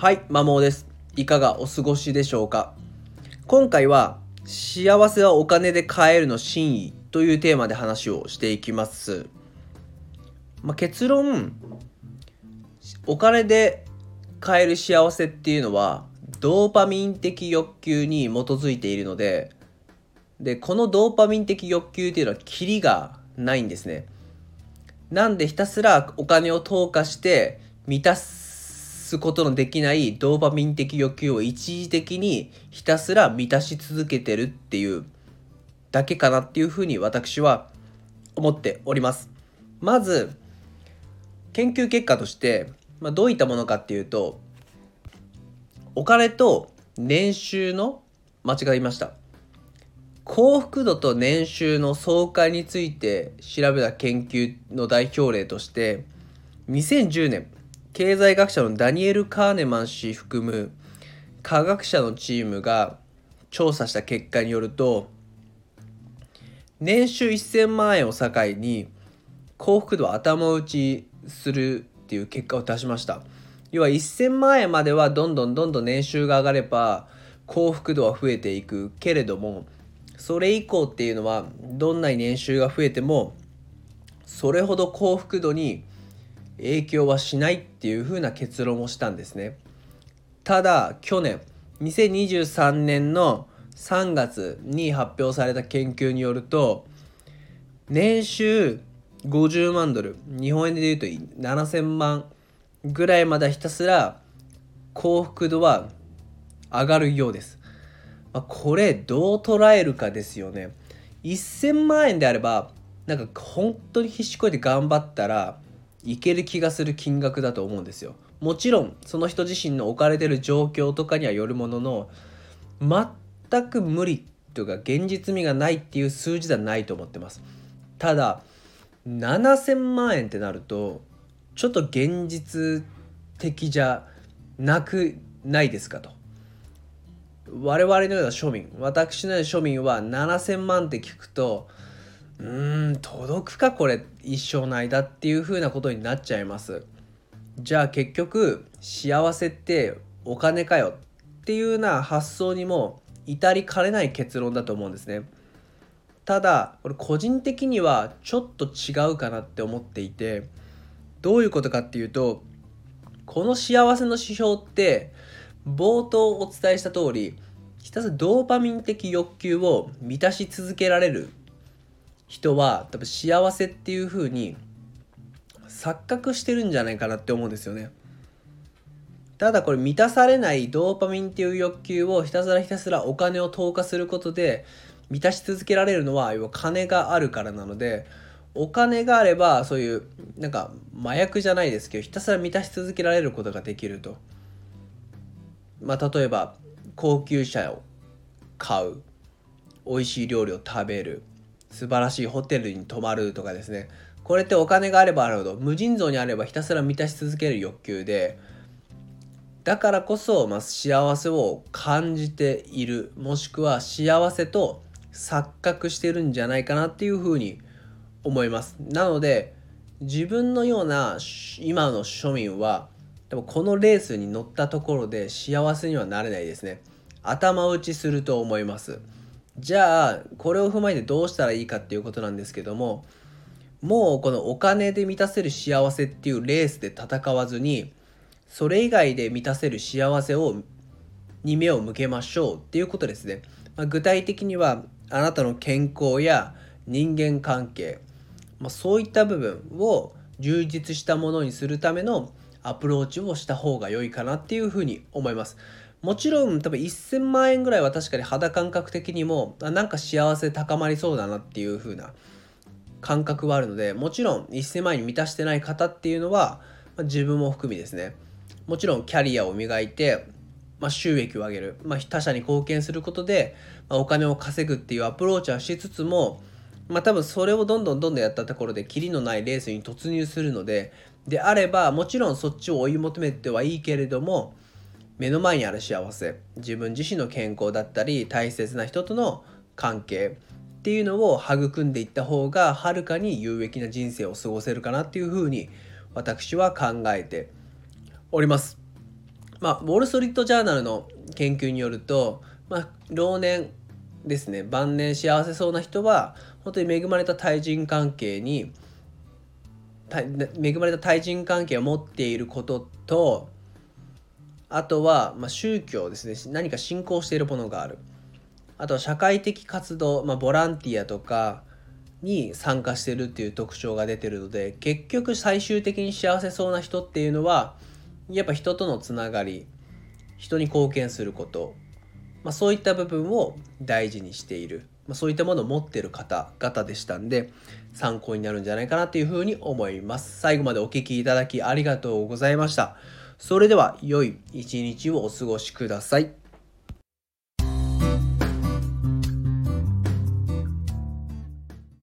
はい、マモです。いかがお過ごしでしょうか？今回は幸せはお金で買えるの真意というテーマで話をしていきます。まあ、結論、お金で買える幸せっていうのはドーパミン的欲求に基づいているので、で、このドーパミン的欲求っていうのはキリがないんですね。なんでひたすらお金を投下して満たすすことのできないドーパミン的欲求を一時的にひたすら満たし続けてるっていうだけかなっていうふうに私は思っております。まず研究結果として、まあ、どういったものかっていうとお金と年収の間違いました幸福度と年収の相関について調べた研究の代表例として2010年経済学者のダニエル・カーネマン氏含む科学者のチームが調査した結果によると年収1000万円を境に幸福度は頭打ちするっていう結果を出しました。要は1000万円まではどんどんどんどん年収が上がれば幸福度は増えていく。けれどもそれ以降っていうのはどんなに年収が増えてもそれほど幸福度に影響はしないっていう風な結論をしたんですね。ただ去年2023年の3月に発表された研究によると年収50万ドル日本円で言うと7000万ぐらいまでひたすら幸福度は上がるようです。まあ、これどう捉えるかですよね。1000万円であればなんか本当に必死こいて頑張ったらいける気がする金額だと思うんですよ。もちろんその人自身の置かれてる状況とかにはよるものの全く無理というか現実味がないっていう数字ではないと思ってます。ただ7000万円ってなるとちょっと現実的じゃなくないですかと。我々のような庶民私のような庶民は7,000万って聞くとうーん届くかこれ一生の間っていう風なことになっちゃいます。じゃあ結局幸せってお金かよっていうような発想にも至りかねない結論だと思うんですね。ただこれ個人的にはちょっと違うかなって思っていてどういうことかっていうとこの幸せの指標って冒頭お伝えした通りひたすらドーパミン的欲求を満たし続けられる人は多分幸せっていう風に錯覚してるんじゃないかなって思うんですよね。ただこれ満たされないドーパミンっていう欲求をひたすらひたすらお金を投下することで満たし続けられるのは要は金があるからなのでお金があればそういうなんか麻薬じゃないですけどひたすら満たし続けられることができると。まあ、例えば高級車を買う。美味しい料理を食べる。素晴らしいホテルに泊まるとかですね。これってお金があればあるほど無尽蔵にあればひたすら満たし続ける欲求でだからこそ、まあ、幸せを感じているもしくは幸せと錯覚してるんじゃないかなっていうふうに思います。なので自分のような今の庶民はでもこのレースに乗ったところで幸せにはなれないですね。頭打ちすると思います。じゃあこれを踏まえてどうしたらいいかっていうことなんですけどももうこのお金で満たせる幸せっていうレースで戦わずにそれ以外で満たせる幸せをに目を向けましょうっていうことですね、まあ、具体的にはあなたの健康や人間関係、まあ、そういった部分を充実したものにするためのアプローチをした方が良いかなっていうふうに思います。もちろん多分1000万円ぐらいは確かに肌感覚的にもなんか幸せ高まりそうだなっていう風な感覚はあるのでもちろん1000万円に満たしてない方っていうのは、まあ、自分も含みですね。もちろんキャリアを磨いて、まあ、収益を上げる、まあ、他者に貢献することで、まお金を稼ぐっていうアプローチはしつつもまあ多分それをどんどんどんどんやったところでキリのないレースに突入するのでであればもちろんそっちを追い求めてはいいけれども目の前にある幸せ自分自身の健康だったり大切な人との関係っていうのを育んでいった方がはるかに有益な人生を過ごせるかなっていうふうに私は考えております。まあ、ウォール・ストリート・ジャーナルの研究によると、まあ、老年ですね晩年幸せそうな人は本当に恵まれた対人関係に恵まれた対人関係を持っていることとあとは、まあ、宗教ですね。何か信仰しているものがある。あとは社会的活動、まあ、ボランティアとかに参加してるっていう特徴が出てるので結局最終的に幸せそうな人っていうのはやっぱ人とのつながり人に貢献すること、まあ、そういった部分を大事にしている、まあ、そういったものを持ってる方々でしたんで参考になるんじゃないかなというふうに思います。最後までお聴きいただきありがとうございました。それでは良い一日をお過ごしください。